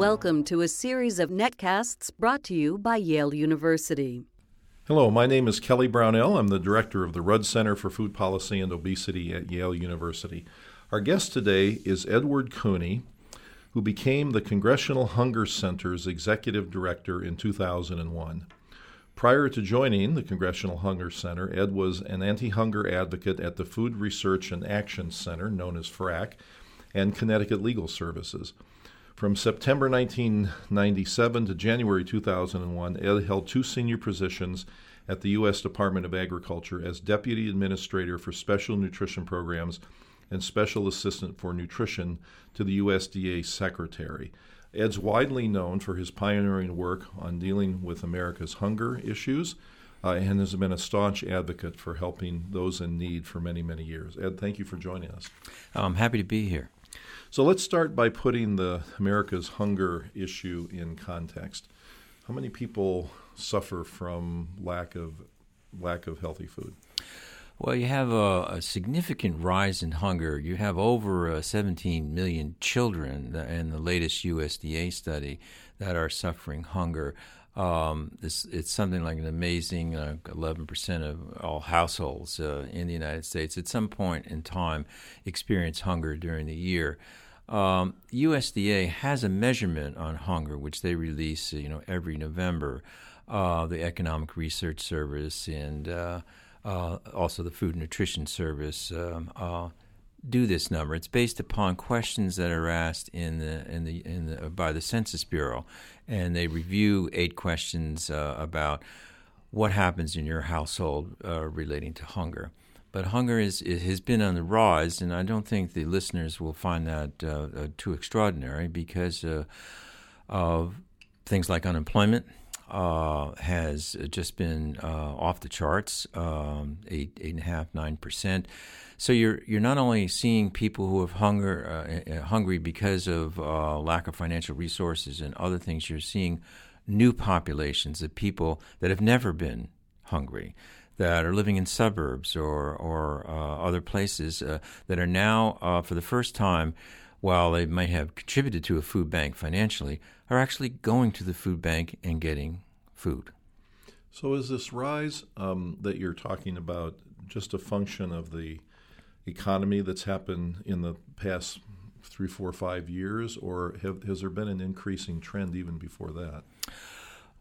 Welcome to a series of netcasts brought to you by Yale University. Hello, my name is Kelly Brownell. I'm the director of the Rudd Center for Food Policy and Obesity at Yale University. Our guest today is Edward Cooney, who became the Congressional Hunger Center's executive director in 2001. Prior to joining the Congressional Hunger Center, Ed was an anti hunger advocate at the Food Research and Action Center, known as FRAC, and Connecticut Legal Services. From September 1997 to January 2001, Ed held two senior positions at the U.S. Department of Agriculture as Deputy Administrator for Special Nutrition Programs and Special Assistant for Nutrition to the USDA Secretary. Ed's widely known for his pioneering work on dealing with America's hunger issues uh, and has been a staunch advocate for helping those in need for many, many years. Ed, thank you for joining us. I'm happy to be here. So let's start by putting the America's hunger issue in context. How many people suffer from lack of lack of healthy food? Well, you have a, a, significant rise in hunger. You have over uh, 17 million children in the latest USDA study that are suffering hunger. Um, this, it's something like an amazing uh, 11% of all households uh, in the United States at some point in time experience hunger during the year. Um, USDA has a measurement on hunger, which they release, you know, every November. Uh, the Economic Research Service and uh, uh, also the Food and Nutrition Service um, uh, do this number. It's based upon questions that are asked in the in the in the by the Census Bureau, and they review eight questions uh, about what happens in your household uh, relating to hunger. But hunger is has been on the rise, and I don't think the listeners will find that uh, uh, too extraordinary because of things like unemployment uh, has just been uh, off the charts, um, eight, eight and a half, nine percent. So you're you're not only seeing people who have hunger uh, uh hungry because of uh, lack of financial resources and other things. You're seeing new populations of people that have never been hungry. That are living in suburbs or or uh, other places that are now, for the first time, while they might have contributed to a food bank financially, are actually going to the food bank and getting food. So, is this rise um, that you're talking about just a function of the economy that's happened in the past three, four, five years, or have, has there been an increasing trend even before that?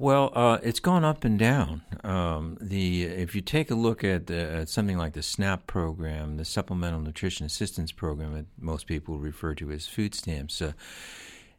Well, uh, it's gone up and down. Um, the if you take a look at, at, something like the SNAP program, the Supplemental Nutrition Assistance Program, that most people refer to as food stamps. Uh,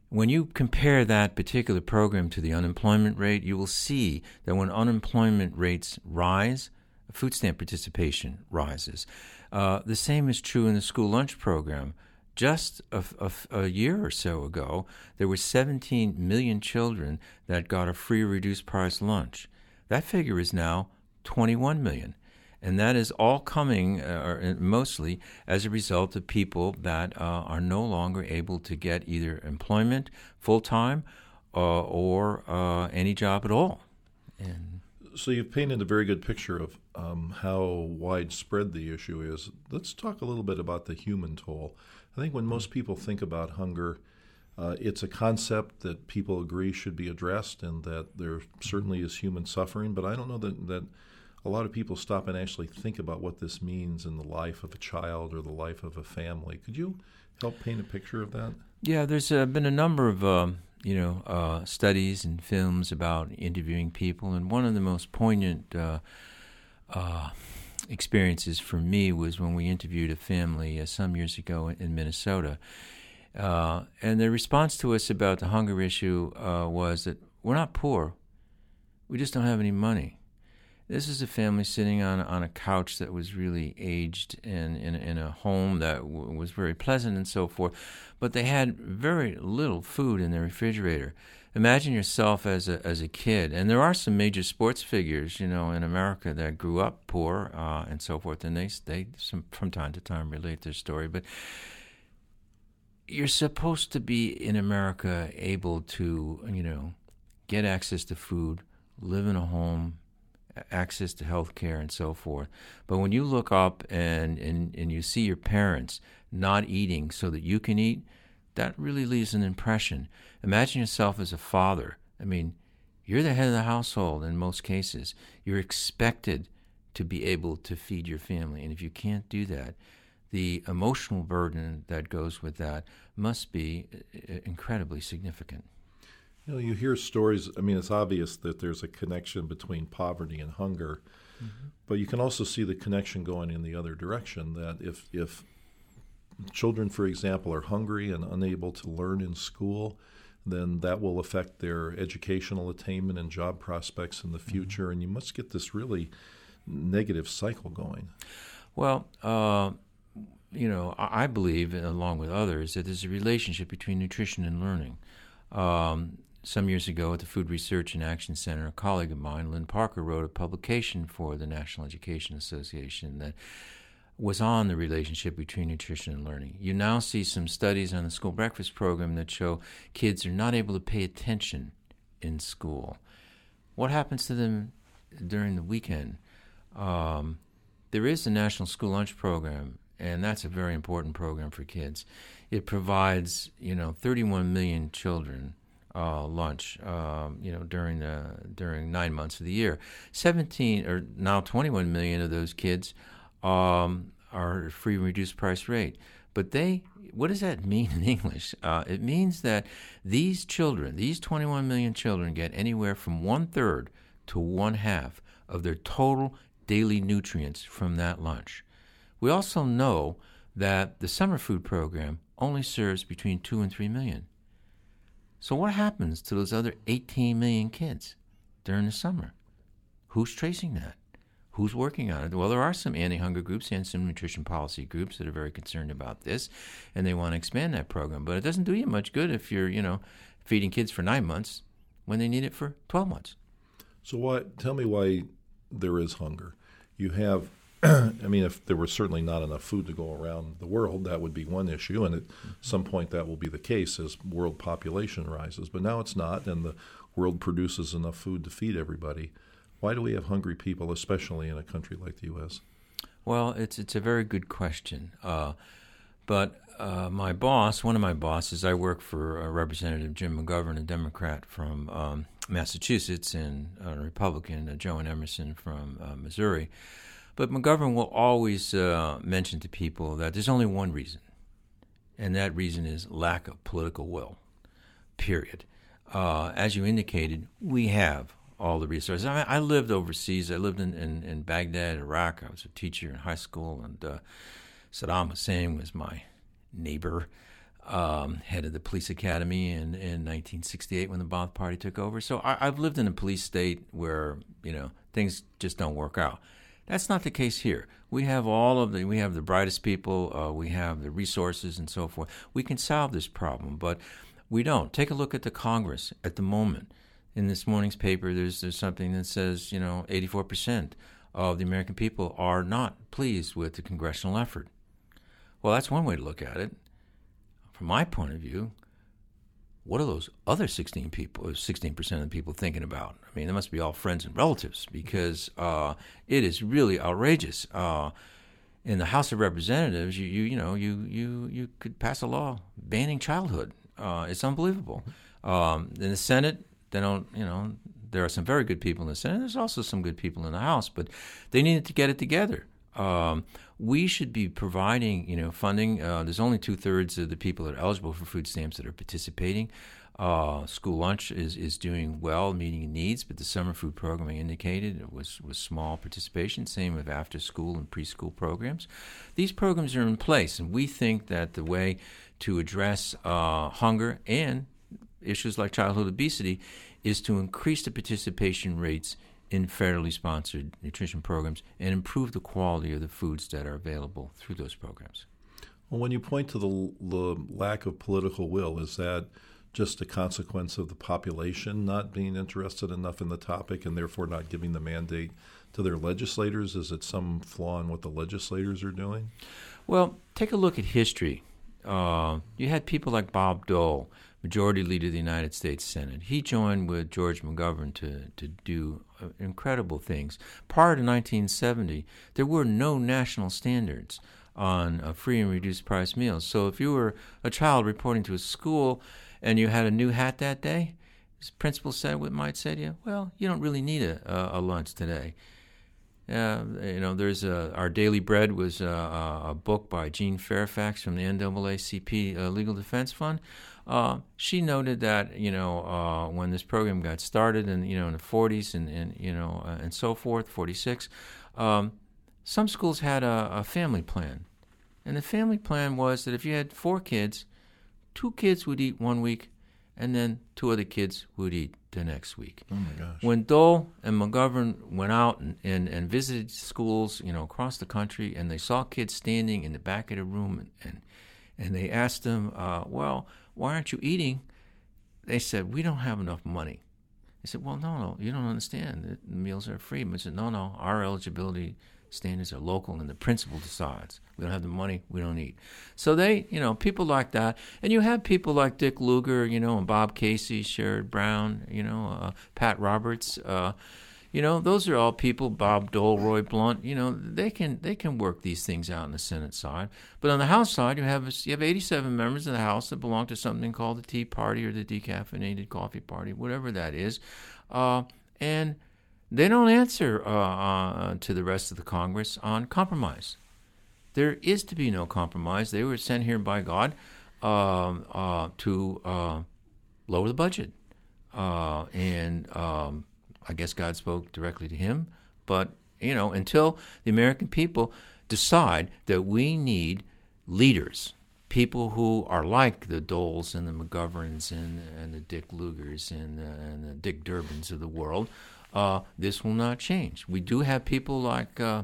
when you compare that particular program to the unemployment rate, you will see that when unemployment rates rise, food stamp participation rises. Uh, the same is true in the school lunch program. Just a, a, a, year or so ago, there were 17 million children that got a free reduced price lunch. That figure is now 21 million. And that is all coming uh, mostly as a result of people that uh, are no longer able to get either employment full time uh, or uh, any job at all. And so you've painted a very good picture of um, how widespread the issue is. Let's talk a little bit about the human toll. I think when most people think about hunger, uh, it's a concept that people agree should be addressed and that there certainly is human suffering, but I don't know that, that a lot of people stop and actually think about what this means in the life of a child or the life of a family. Could you help paint a picture of that? Yeah, there's uh, been a number of um, you know uh, studies and films about interviewing people, and one of the most poignant uh, uh experiences for me was when we interviewed a family uh, some years ago in Minnesota. Uh, and the response to us about the hunger issue was that we're not poor, we just don't have any money. This is a family sitting on on a couch that was really aged in in, in a home that w- was very pleasant and so forth, but they had very little food in their refrigerator. Imagine yourself as a as a kid, and there are some major sports figures, you know, in America that grew up poor uh, and so forth, and they they some, from time to time relate their story, but you're supposed to be in America able to, you know, get access to food, live in a home, access to health care and so forth. But when you look up and, and, and you see your parents not eating so that you can eat, that really leaves an impression. Imagine yourself as a father. I mean, you're the head of the household in most cases. You're expected to be able to feed your family. And if you can't do that, the emotional burden that goes with that must be uh, incredibly significant. You know, you hear stories. I mean, it's obvious that there's a connection between poverty and hunger, mm-hmm. but you can also see the connection going in the other direction. That if if children, for example, are hungry and unable to learn in school, then that will affect their educational attainment and job prospects in the mm-hmm. future. Mm-hmm. And you must get this really negative cycle going. Well, uh, you know, I believe, along with others, that there's a relationship between nutrition and learning. Um, some years ago at the Food Research and Action Center, a colleague of mine, Lynn Parker, wrote a publication for the National Education Association that was on the relationship between nutrition and learning. You now see some studies on the school breakfast program that show kids are not able to pay attention in school. What happens to them during the weekend? Um, there is a national school lunch program, and that's a very important program for kids. It provides, you know, 31 million children uh, lunch, um, you know, during the during nine months of the year. 17 or now 21 million of those kids um, are free and reduced price rate. But they, what does that mean in English? Uh, it means that these children, these 21 million children, get anywhere from one third to one half of their total daily nutrients from that lunch. We also know that the summer food program only serves between 2 and 3 million. So, what happens to those other 18 million kids during the summer? Who's tracing that? Who's working on it? Well, there are some anti hunger groups and some nutrition policy groups that are very concerned about this, and they want to expand that program. But it doesn't do you much good if you're, you know, feeding kids for nine months when they need it for 12 months. So, what? Tell me why there is hunger. You have I mean, if there was certainly not enough food to go around the world, that would be one issue, and at some point that will be the case as world population rises. But now it's not, and the world produces enough food to feed everybody. Why do we have hungry people, especially in a country like the U.S.? Well, it's it's a very good question. Uh, but uh, my boss, one of my bosses, I work for uh, Representative Jim McGovern, a Democrat from um, Massachusetts, and a Republican, Jo Ann Emerson from uh, Missouri. But McGovern will always uh, mention to people that there's only one reason, and that reason is lack of political will, period. Uh, as you indicated, we have all the resources. I, mean, I lived overseas. I lived in, in, in, Baghdad, Iraq. I was a teacher in high school, and uh, Saddam Hussein was my neighbor, um, head of the police academy in, in 1968 when the Ba'ath Party took over. So I, I've lived in a police state where, you know, things just don't work out. That's not the case here. We have all of the we have the brightest people, uh, we have the resources and so forth. We can solve this problem, but we don't. Take a look at the Congress at the moment. In this morning's paper, there's there's something that says you know 84 percent of the American people are not pleased with the congressional effort. Well, that's one way to look at it. From my point of view, what are those other 16 people, 16% of the people thinking about? I mean, they must be all friends and relatives because uh, it is really outrageous. Uh, in the House of Representatives, you, you, you know, you, you, you could pass a law banning childhood. Uh, it's unbelievable. Um, in the Senate, they don't, you know, there are some very good people in the Senate. There's also some good people in the House, but they needed to get it together. Um, we should be providing, you know, funding. Uh, there's only two thirds of the people that are eligible for food stamps that are participating. Uh, school lunch is, is doing well, meeting needs, but the summer food programming indicated it was, was small participation. Same with after school and preschool programs. These programs are in place, and we think that the way to address uh, hunger and issues like childhood obesity is to increase the participation rates in federally sponsored nutrition programs and improve the quality of the foods that are available through those programs. Well, when you point to the, the lack of political will, is that just a consequence of the population not being interested enough in the topic and therefore not giving the mandate to their legislators? Is it some flaw in what the legislators are doing? Well, take a look at history. Uh, you had people like Bob Dole Majority Leader of the United States Senate. He joined with George McGovern to, to do uh, incredible things. Prior to 1970, there were no national standards. on uh, free and reduced price meals. So if you were a child reporting to a school and you had a new hat that day, the principal said what might say to you, "Well, you don't really need a, a lunch today." Uh, you know, there's a, our daily bread was a, a, book by Jean Fairfax from the NAACP uh, Legal Defense Fund. Uh, she noted that you know uh, when this program got started, and you know in the 40s and, and you know uh, and so forth, 46, um, some schools had a, a family plan, and the family plan was that if you had four kids, two kids would eat one week, and then two other kids would eat the next week. Oh my gosh! When Dole and McGovern went out and, and, and visited schools, you know, across the country, and they saw kids standing in the back of the room, and and, and they asked them, uh, "Well, why aren't you eating?" They said, "We don't have enough money." They said, "Well, no, no, you don't understand. The meals are free." But said, "No, no, our eligibility." standards are local and the principal decides. We don't have the money, we don't eat. So they, you know, people like that. And you have people like Dick Lugar, you know, and Bob Casey, Sherrod Brown, you know, uh, Pat Roberts. Uh, you know, those are all people. Bob Dole, Roy Blunt. You know, they can they can work these things out on the Senate side. But on the House side, you have you have 87 members of the House that belong to something called the Tea Party or the Decaffeinated Coffee Party, whatever that is, uh, and they don't answer uh, uh, to the rest of the Congress on compromise. There is to be no compromise. They were sent here by God um, uh, to uh, lower the budget. Uh, and um, I guess God spoke directly to him. But, you know, until the American people decide that we need leaders, people who are like the Doles and the McGoverns and, and the Dick Lugars and, and the Dick Durbins of the world, uh, this will not change. We do have people like uh,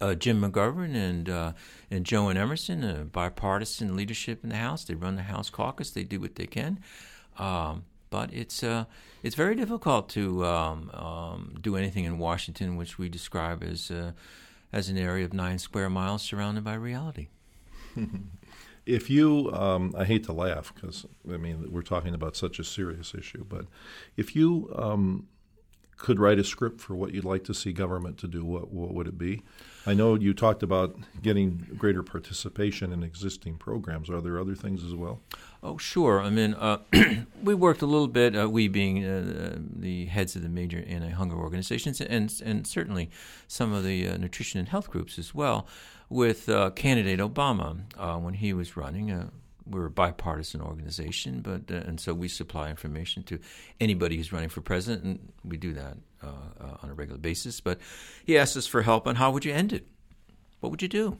uh, Jim McGovern and uh, and Jo Ann Emerson, bipartisan leadership in the House. They run the House caucus. They do what they can, um, but it's uh, it's very difficult to um, um, do anything in Washington, which we describe as uh, as an area of nine square miles surrounded by reality. if you, um, I hate to laugh because I mean we're talking about such a serious issue, but if you um, could write a script for what you'd like to see government to do, what what would it be? I know you talked about getting greater participation in existing programs. Are there other things as well? Oh, sure. I mean, uh, we worked a little bit. Uh, we being uh, the heads of the major anti-hunger organizations, and and certainly some of the uh, nutrition and health groups as well, with uh, candidate Obama uh, when he was running we're a bipartisan organization, but uh, and so we supply information to anybody who's running for president, and we do that uh, uh, on a regular basis. But he asked us for help on how would you end it? What would you do?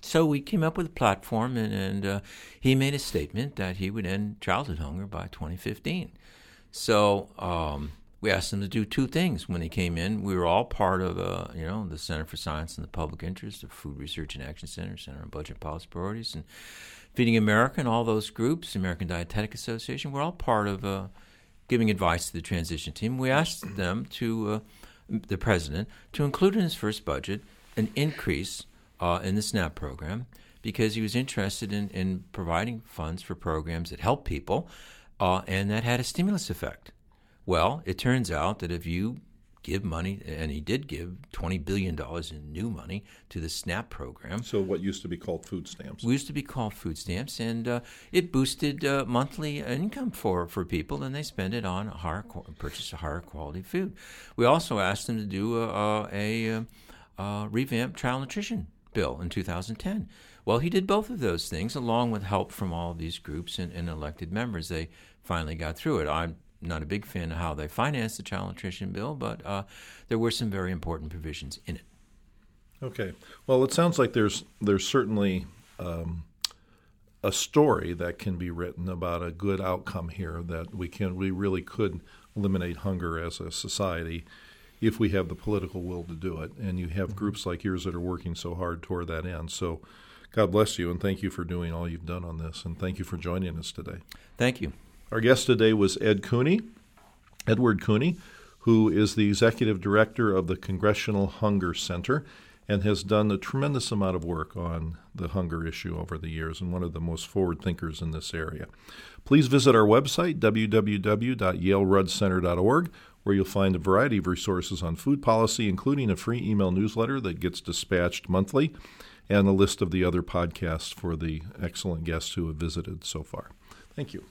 So we came up with a platform, and, and uh, he made a statement that he would end childhood hunger by 2015. So um, we asked them to do two things when he came in. We were all part of, uh, you know, the Center for Science and the Public Interest, the Food Research and Action Center, Center on Budget Policy Priorities, and Feeding America and all those groups, the American Dietetic Association, we're all part of uh, giving advice to the transition team. We asked them to, uh, the president, to include in his first budget an increase uh, in the SNAP program because he was interested in, in providing funds for programs that help people uh, and that had a stimulus effect. Well, it turns out that if you give money, and he did give $20 billion in new money to the SNAP program. So, what used to be called food stamps? We used to be called food stamps, and uh, it boosted uh, monthly income for, for people, and they spend it on higher purchase of higher quality food. We also asked them to do a, a, a revamped child nutrition bill in 2010. Well, he did both of those things along with help from all of these groups and, and elected members. They finally got through it. I'm not a big fan of how they financed the child nutrition bill, but uh, there were some very important provisions in it. Okay. Well, it sounds like there's there's certainly um, a story that can be written about a good outcome here that we can we really could eliminate hunger as a society if we have the political will to do it. And you have groups like yours that are working so hard toward that end. So. God bless you, and thank you for doing all you've done on this, and thank you for joining us today. Thank you. Our guest today was Ed Cooney, Edward Cooney, who is the executive director of the Congressional Hunger Center and has done a tremendous amount of work on the hunger issue over the years and one of the most forward thinkers in this area. Please visit our website, www.yaleruddcenter.org, where you'll find a variety of resources on food policy, including a free email newsletter that gets dispatched monthly and a list of the other podcasts for the excellent guests who have visited so far. Thank you.